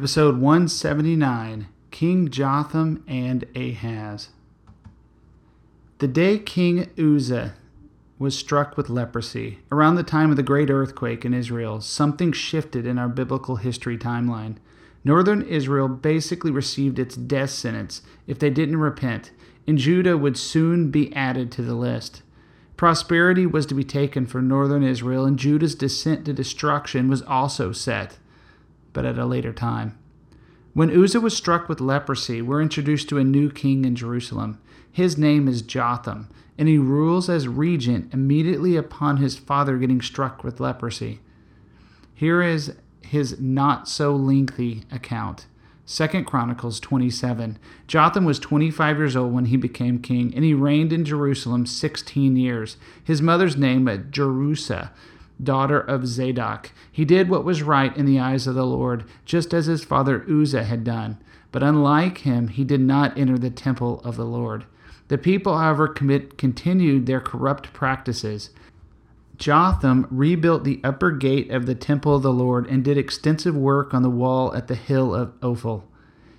Episode 179 King Jotham and Ahaz. The day King Uzziah was struck with leprosy, around the time of the great earthquake in Israel, something shifted in our biblical history timeline. Northern Israel basically received its death sentence if they didn't repent, and Judah would soon be added to the list. Prosperity was to be taken for northern Israel, and Judah's descent to destruction was also set but at a later time. When Uzziah was struck with leprosy, we're introduced to a new king in Jerusalem. His name is Jotham, and he rules as regent immediately upon his father getting struck with leprosy. Here is his not so lengthy account. Second Chronicles 27. Jotham was 25 years old when he became king, and he reigned in Jerusalem 16 years. His mother's name was Jerusha, daughter of Zadok. He did what was right in the eyes of the Lord, just as his father Uzziah had done. But unlike him, he did not enter the temple of the Lord. The people, however, commit, continued their corrupt practices. Jotham rebuilt the upper gate of the temple of the Lord and did extensive work on the wall at the hill of Ophel.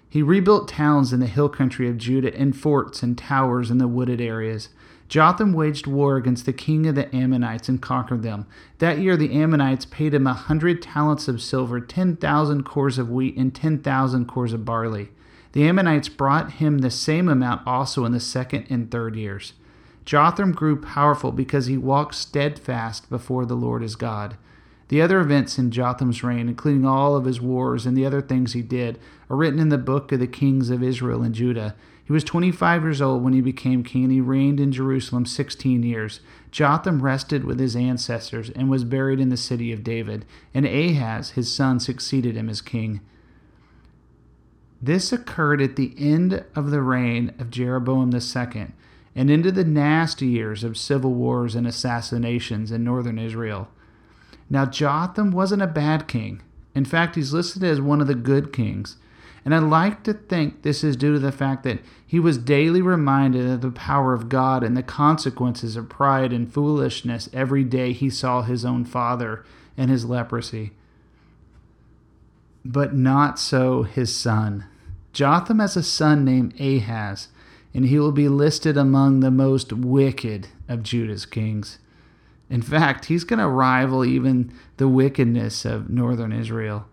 He rebuilt towns in the hill country of Judah and forts and towers in the wooded areas. Jotham waged war against the king of the Ammonites and conquered them. That year, the Ammonites paid him a hundred talents of silver, ten thousand cors of wheat, and ten thousand cors of barley. The Ammonites brought him the same amount also in the second and third years. Jotham grew powerful because he walked steadfast before the Lord his God. The other events in Jotham's reign, including all of his wars and the other things he did, are written in the book of the kings of Israel and Judah. He was 25 years old when he became king, and he reigned in Jerusalem 16 years. Jotham rested with his ancestors and was buried in the city of David, and Ahaz, his son, succeeded him as king. This occurred at the end of the reign of Jeroboam II and into the nasty years of civil wars and assassinations in northern Israel. Now, Jotham wasn't a bad king. In fact, he's listed as one of the good kings. And I like to think this is due to the fact that he was daily reminded of the power of God and the consequences of pride and foolishness every day he saw his own father and his leprosy. But not so his son. Jotham has a son named Ahaz, and he will be listed among the most wicked of Judah's kings. In fact, he's going to rival even the wickedness of northern Israel.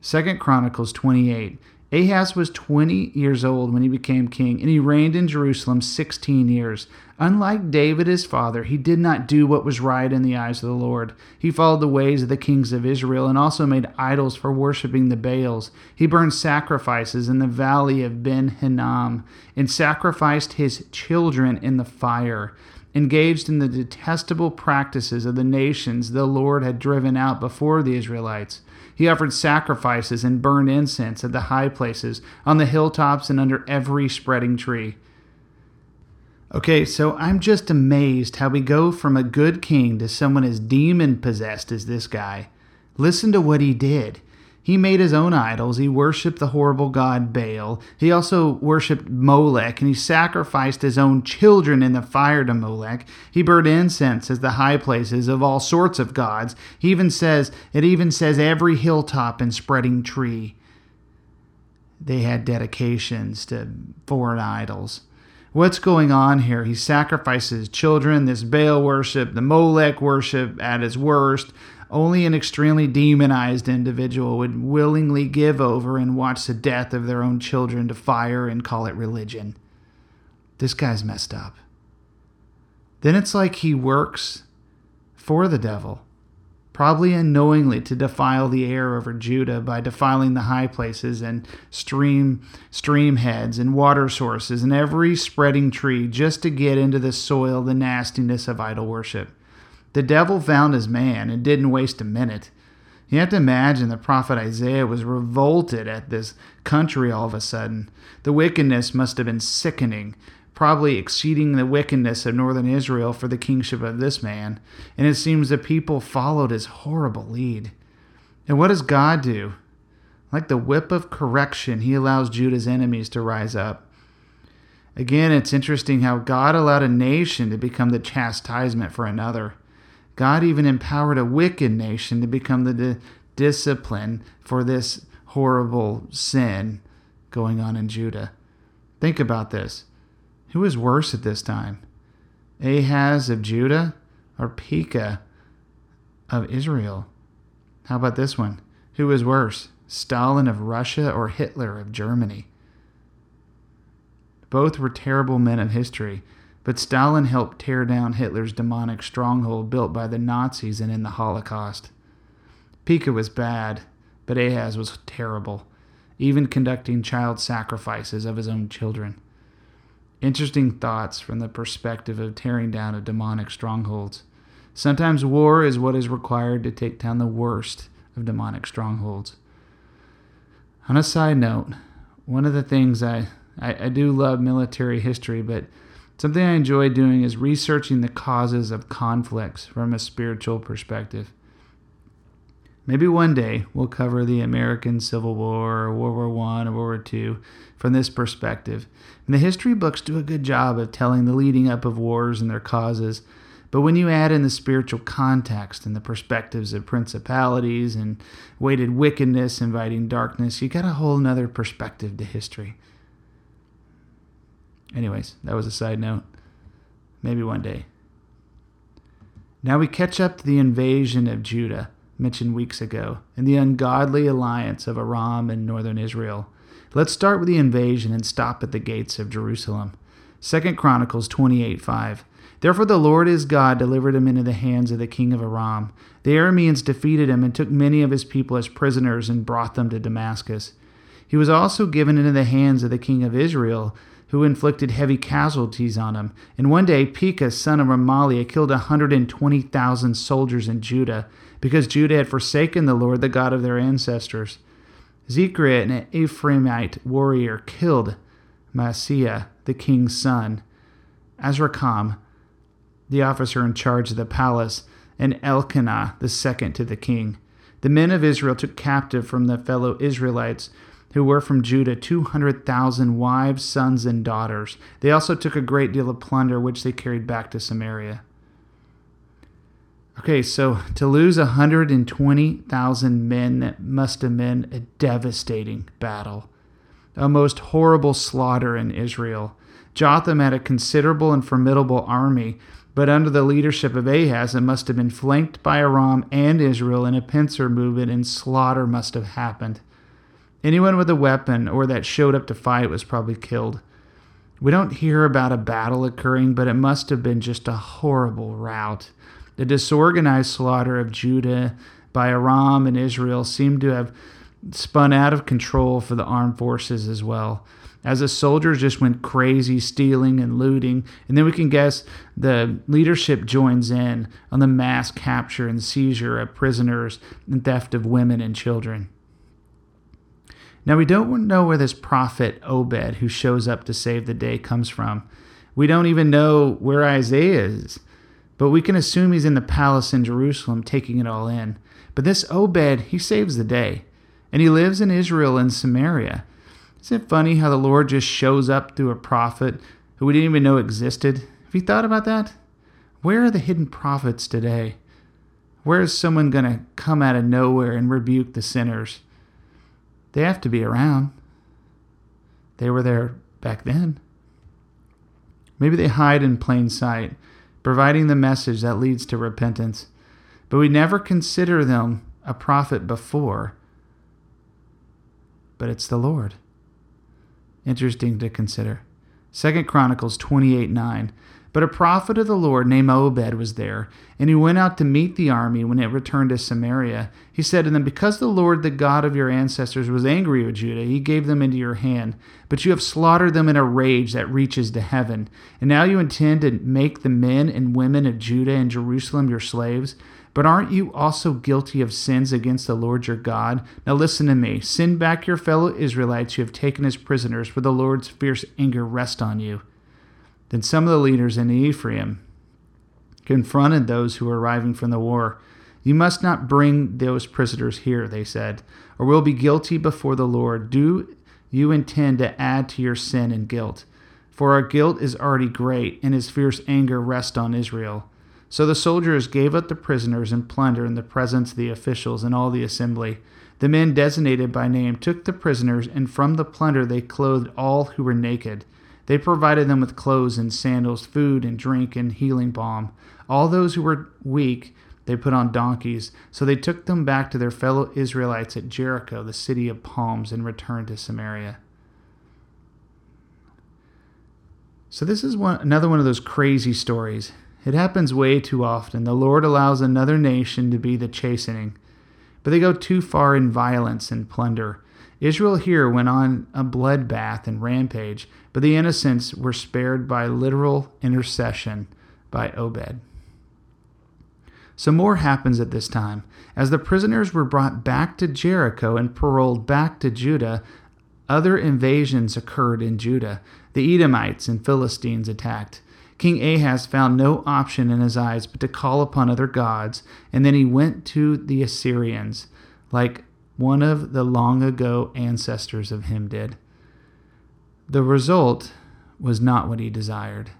Second Chronicles 28. Ahaz was 20 years old when he became king, and he reigned in Jerusalem 16 years. Unlike David his father, he did not do what was right in the eyes of the Lord. He followed the ways of the kings of Israel and also made idols for worshiping the Baals. He burned sacrifices in the valley of Ben Hinnom and sacrificed his children in the fire engaged in the detestable practices of the nations the Lord had driven out before the Israelites. He offered sacrifices and burned incense at the high places, on the hilltops, and under every spreading tree. Okay, so I'm just amazed how we go from a good king to someone as demon possessed as this guy. Listen to what he did. He made his own idols. He worshiped the horrible god Baal. He also worshiped Molech, and he sacrificed his own children in the fire to Molech. He burned incense as the high places of all sorts of gods. He even says it even says every hilltop and spreading tree. They had dedications to foreign idols. What's going on here? He sacrifices children, this Baal worship, the Molech worship at its worst. Only an extremely demonized individual would willingly give over and watch the death of their own children to fire and call it religion. This guy's messed up. Then it's like he works for the devil, probably unknowingly to defile the air over Judah by defiling the high places and stream stream heads and water sources and every spreading tree just to get into the soil the nastiness of idol worship. The devil found his man and didn't waste a minute. You have to imagine the prophet Isaiah was revolted at this country all of a sudden. The wickedness must have been sickening, probably exceeding the wickedness of northern Israel for the kingship of this man. And it seems the people followed his horrible lead. And what does God do? Like the whip of correction, he allows Judah's enemies to rise up. Again, it's interesting how God allowed a nation to become the chastisement for another. God even empowered a wicked nation to become the di- discipline for this horrible sin going on in Judah. Think about this. Who was worse at this time? Ahaz of Judah or Pekah of Israel? How about this one? Who was worse? Stalin of Russia or Hitler of Germany? Both were terrible men of history, but Stalin helped tear down Hitler's demonic stronghold built by the Nazis and in the Holocaust. Pekah was bad, but Ahaz was terrible, even conducting child sacrifices of his own children. Interesting thoughts from the perspective of tearing down of demonic strongholds. Sometimes war is what is required to take down the worst of demonic strongholds. On a side note, one of the things I, I, I do love military history, but Something I enjoy doing is researching the causes of conflicts from a spiritual perspective. Maybe one day we'll cover the American Civil War or World War I or World War II from this perspective. And the history books do a good job of telling the leading up of wars and their causes. But when you add in the spiritual context and the perspectives of principalities and weighted wickedness inviting darkness, you got a whole nother perspective to history. Anyways, that was a side note. Maybe one day. Now we catch up to the invasion of Judah, mentioned weeks ago, and the ungodly alliance of Aram and northern Israel. Let's start with the invasion and stop at the gates of Jerusalem. 2 Chronicles 28 5. Therefore the Lord his God delivered him into the hands of the king of Aram. The Arameans defeated him and took many of his people as prisoners and brought them to Damascus. He was also given into the hands of the king of Israel, who inflicted heavy casualties on him. And one day, Pekah, son of Remaliah, killed a 120,000 soldiers in Judah because Judah had forsaken the Lord, the God of their ancestors. Zechariah, an Ephraimite warrior, killed Maaseiah, the king's son. Azrikam, the officer in charge of the palace, and Elkanah, the second to the king. The men of Israel took captive from the fellow Israelites who were from Judah 200,000 wives, sons, and daughters. They also took a great deal of plunder, which they carried back to Samaria. Okay, so to lose 120,000 men, must have been a devastating battle, a most horrible slaughter in Israel. Jotham had a considerable and formidable army, but under the leadership of Ahaz, it must have been flanked by Aram and Israel in a pincer movement, and slaughter must have happened. Anyone with a weapon or that showed up to fight was probably killed. We don't hear about a battle occurring, but it must have been just a horrible rout. The disorganized slaughter of Judah by Aram and Israel seemed to have spun out of control for the armed forces as well. As the soldiers just went crazy, stealing and looting, and then we can guess the leadership joins in on the mass capture and seizure of prisoners and theft of women and children. Now, we don't know where this prophet Obed, who shows up to save the day, comes from. We don't even know where Isaiah is, but we can assume he's in the palace in Jerusalem taking it all in. But this Obed, he saves the day, and he lives in Israel and Samaria. Isn't it funny how the Lord just shows up through a prophet who we didn't even know existed? Have you thought about that? Where are the hidden prophets today? Where is someone going to come out of nowhere and rebuke the sinners? They have to be around. They were there back then. Maybe they hide in plain sight, providing the message that leads to repentance. But we never consider them a prophet before. But it's the Lord. Interesting to consider. Second Chronicles 28 9. But a prophet of the Lord named Obed was there, and he went out to meet the army when it returned to Samaria. He said to them, Because the Lord, the God of your ancestors, was angry with Judah, he gave them into your hand. But you have slaughtered them in a rage that reaches to heaven. And now you intend to make the men and women of Judah and Jerusalem your slaves. But aren't you also guilty of sins against the Lord your God? Now listen to me. Send back your fellow Israelites you have taken as prisoners, for the Lord's fierce anger rests on you. Then some of the leaders in Ephraim confronted those who were arriving from the war. You must not bring those prisoners here, they said, or we'll be guilty before the Lord. Do you intend to add to your sin and guilt? For our guilt is already great, and his fierce anger rests on Israel. So the soldiers gave up the prisoners and plunder in the presence of the officials and all the assembly. The men designated by name took the prisoners, and from the plunder they clothed all who were naked. They provided them with clothes and sandals, food and drink, and healing balm. All those who were weak they put on donkeys. So they took them back to their fellow Israelites at Jericho, the city of palms, and returned to Samaria. So this is one another one of those crazy stories. It happens way too often. The Lord allows another nation to be the chastening, but they go too far in violence and plunder. Israel here went on a bloodbath and rampage, but the innocents were spared by literal intercession by Obed. Some more happens at this time. As the prisoners were brought back to Jericho and paroled back to Judah, other invasions occurred in Judah. The Edomites and Philistines attacked. King Ahaz found no option in his eyes but to call upon other gods, and then he went to the Assyrians, like one of the long ago ancestors of him did. The result was not what he desired.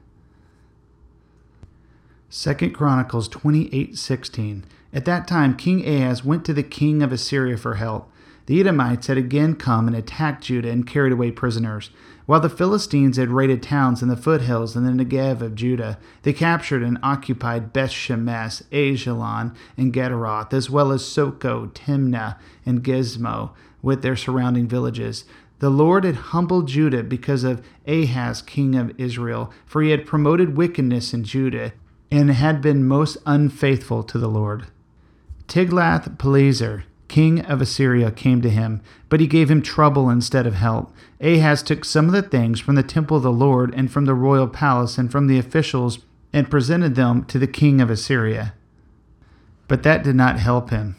2 Chronicles 28:16 At that time King Ahaz went to the king of Assyria for help. The Edomites had again come and attacked Judah and carried away prisoners. While the Philistines had raided towns in the foothills and the Negev of Judah, they captured and occupied Beth Shemesh, Aijalon, and Gederoth, as well as Soko, Timnah, and Gimzo, with their surrounding villages. The Lord had humbled Judah because of Ahaz, king of Israel, for he had promoted wickedness in Judah and had been most unfaithful to the Lord. Tiglath-Pileser, king of Assyria, came to him, but he gave him trouble instead of help. Ahaz took some of the things from the temple of the Lord and from the royal palace and from the officials and presented them to the king of Assyria. But that did not help him.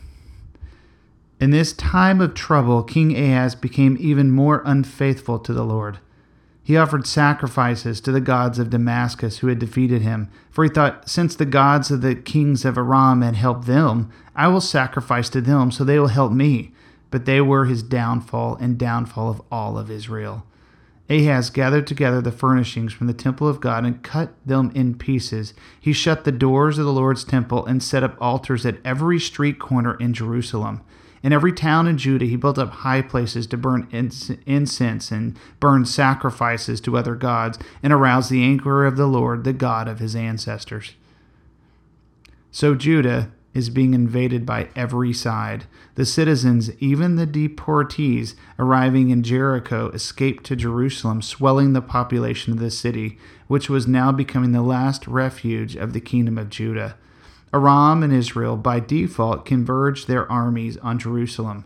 In this time of trouble, King Ahaz became even more unfaithful to the Lord. He offered sacrifices to the gods of Damascus who had defeated him, for he thought, Since the gods of the kings of Aram had helped them, I will sacrifice to them, so they will help me. But they were his downfall and downfall of all of Israel. Ahaz gathered together the furnishings from the temple of God and cut them in pieces. He shut the doors of the Lord's temple and set up altars at every street corner in Jerusalem. In every town in Judah, he built up high places to burn incense and burn sacrifices to other gods and arouse the anger of the Lord, the God of his ancestors. So Judah is being invaded by every side. The citizens, even the deportees arriving in Jericho, escaped to Jerusalem, swelling the population of the city, which was now becoming the last refuge of the kingdom of Judah. Aram and Israel, by default, converged their armies on Jerusalem.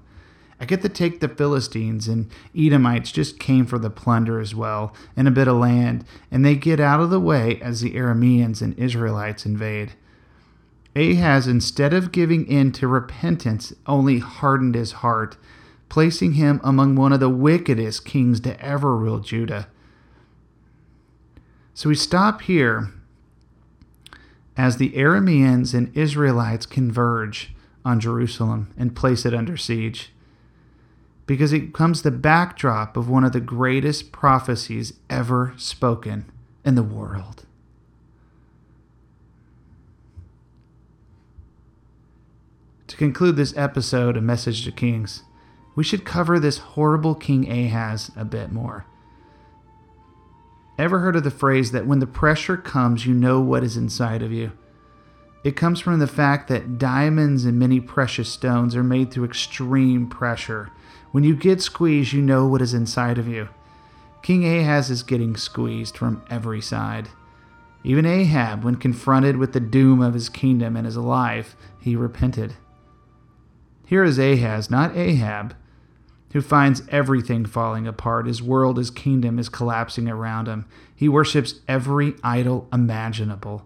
I get to take the Philistines and Edomites just came for the plunder as well and a bit of land, and they get out of the way as the Arameans and Israelites invade. Ahaz, instead of giving in to repentance, only hardened his heart, placing him among one of the wickedest kings to ever rule Judah. So we stop here as the Arameans and Israelites converge on Jerusalem and place it under siege. Because it becomes the backdrop of one of the greatest prophecies ever spoken in the world. To conclude this episode A Message to Kings, we should cover this horrible King Ahaz a bit more. Ever heard of the phrase that when the pressure comes, you know what is inside of you? It comes from the fact that diamonds and many precious stones are made through extreme pressure. When you get squeezed, you know what is inside of you. King Ahaz is getting squeezed from every side. Even Ahab, when confronted with the doom of his kingdom and his life, he repented. Here is Ahaz, not Ahab, who finds everything falling apart. His world, his kingdom is collapsing around him. He worships every idol imaginable.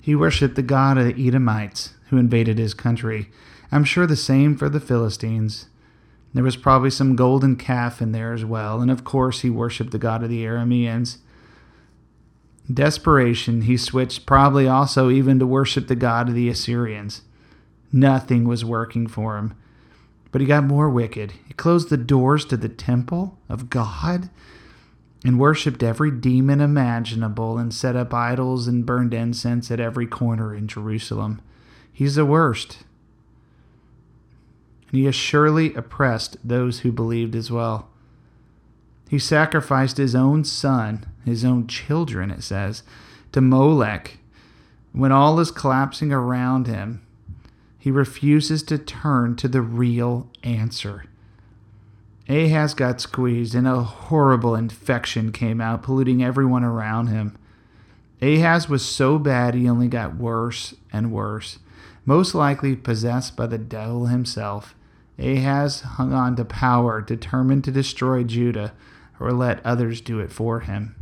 He worshipped the god of the Edomites who invaded his country. I'm sure the same for the Philistines. There was probably some golden calf in there as well, and of course he worshipped the god of the Arameans. Desperation, he switched probably also even to worship the god of the Assyrians. Nothing was working for him. But he got more wicked. He closed the doors to the temple of God and worshiped every demon imaginable and set up idols and burned incense at every corner in Jerusalem. He's the worst. And he has surely oppressed those who believed as well. He sacrificed his own son, his own children, it says, to Molech. When all is collapsing around him, he refuses to turn to the real answer. Ahaz got squeezed, and a horrible infection came out, polluting everyone around him. Ahaz was so bad he only got worse and worse, most likely possessed by the devil himself. Ahaz hung on to power, determined to destroy Judah or let others do it for him.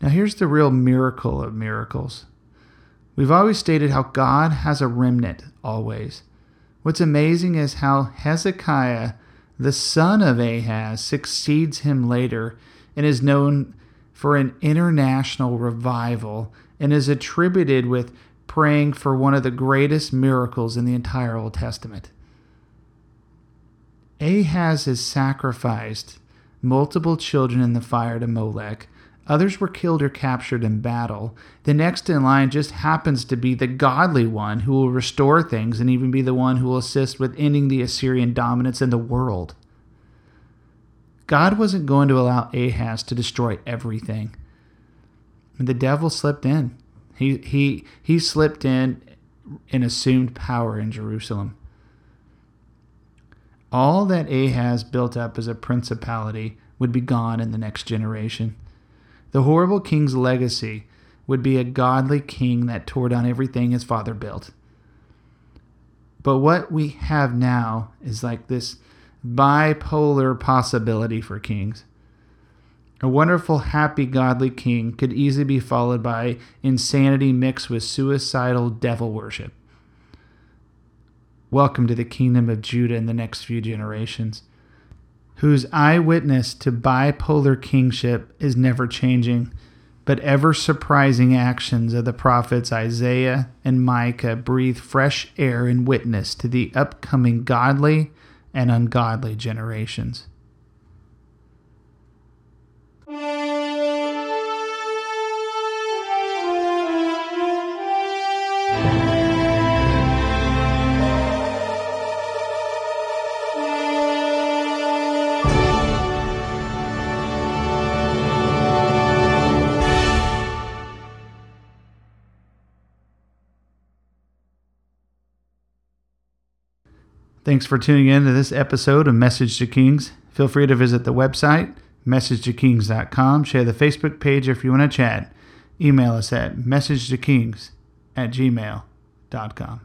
Now, here's the real miracle of miracles. We've always stated how God has a remnant, always. What's amazing is how Hezekiah, the son of Ahaz, succeeds him later and is known for an international revival and is attributed with praying for one of the greatest miracles in the entire Old Testament. Ahaz has sacrificed multiple children in the fire to Molech. Others were killed or captured in battle. The next in line just happens to be the godly one who will restore things and even be the one who will assist with ending the Assyrian dominance in the world. God wasn't going to allow Ahaz to destroy everything. The devil slipped in. He, he, he slipped in and assumed power in Jerusalem. All that Ahaz built up as a principality would be gone in the next generation. The horrible king's legacy would be a godly king that tore down everything his father built. But what we have now is like this bipolar possibility for kings. A wonderful, happy, godly king could easily be followed by insanity mixed with suicidal devil worship. Welcome to the kingdom of Judah in the next few generations, whose eyewitness to bipolar kingship is never changing, but ever surprising actions of the prophets Isaiah and Micah breathe fresh air and witness to the upcoming godly and ungodly generations. Thanks for tuning in to this episode of Message to Kings. Feel free to visit the website, messagetokings.com, share the Facebook page if you want to chat. Email us at messagetokings at gmail.com.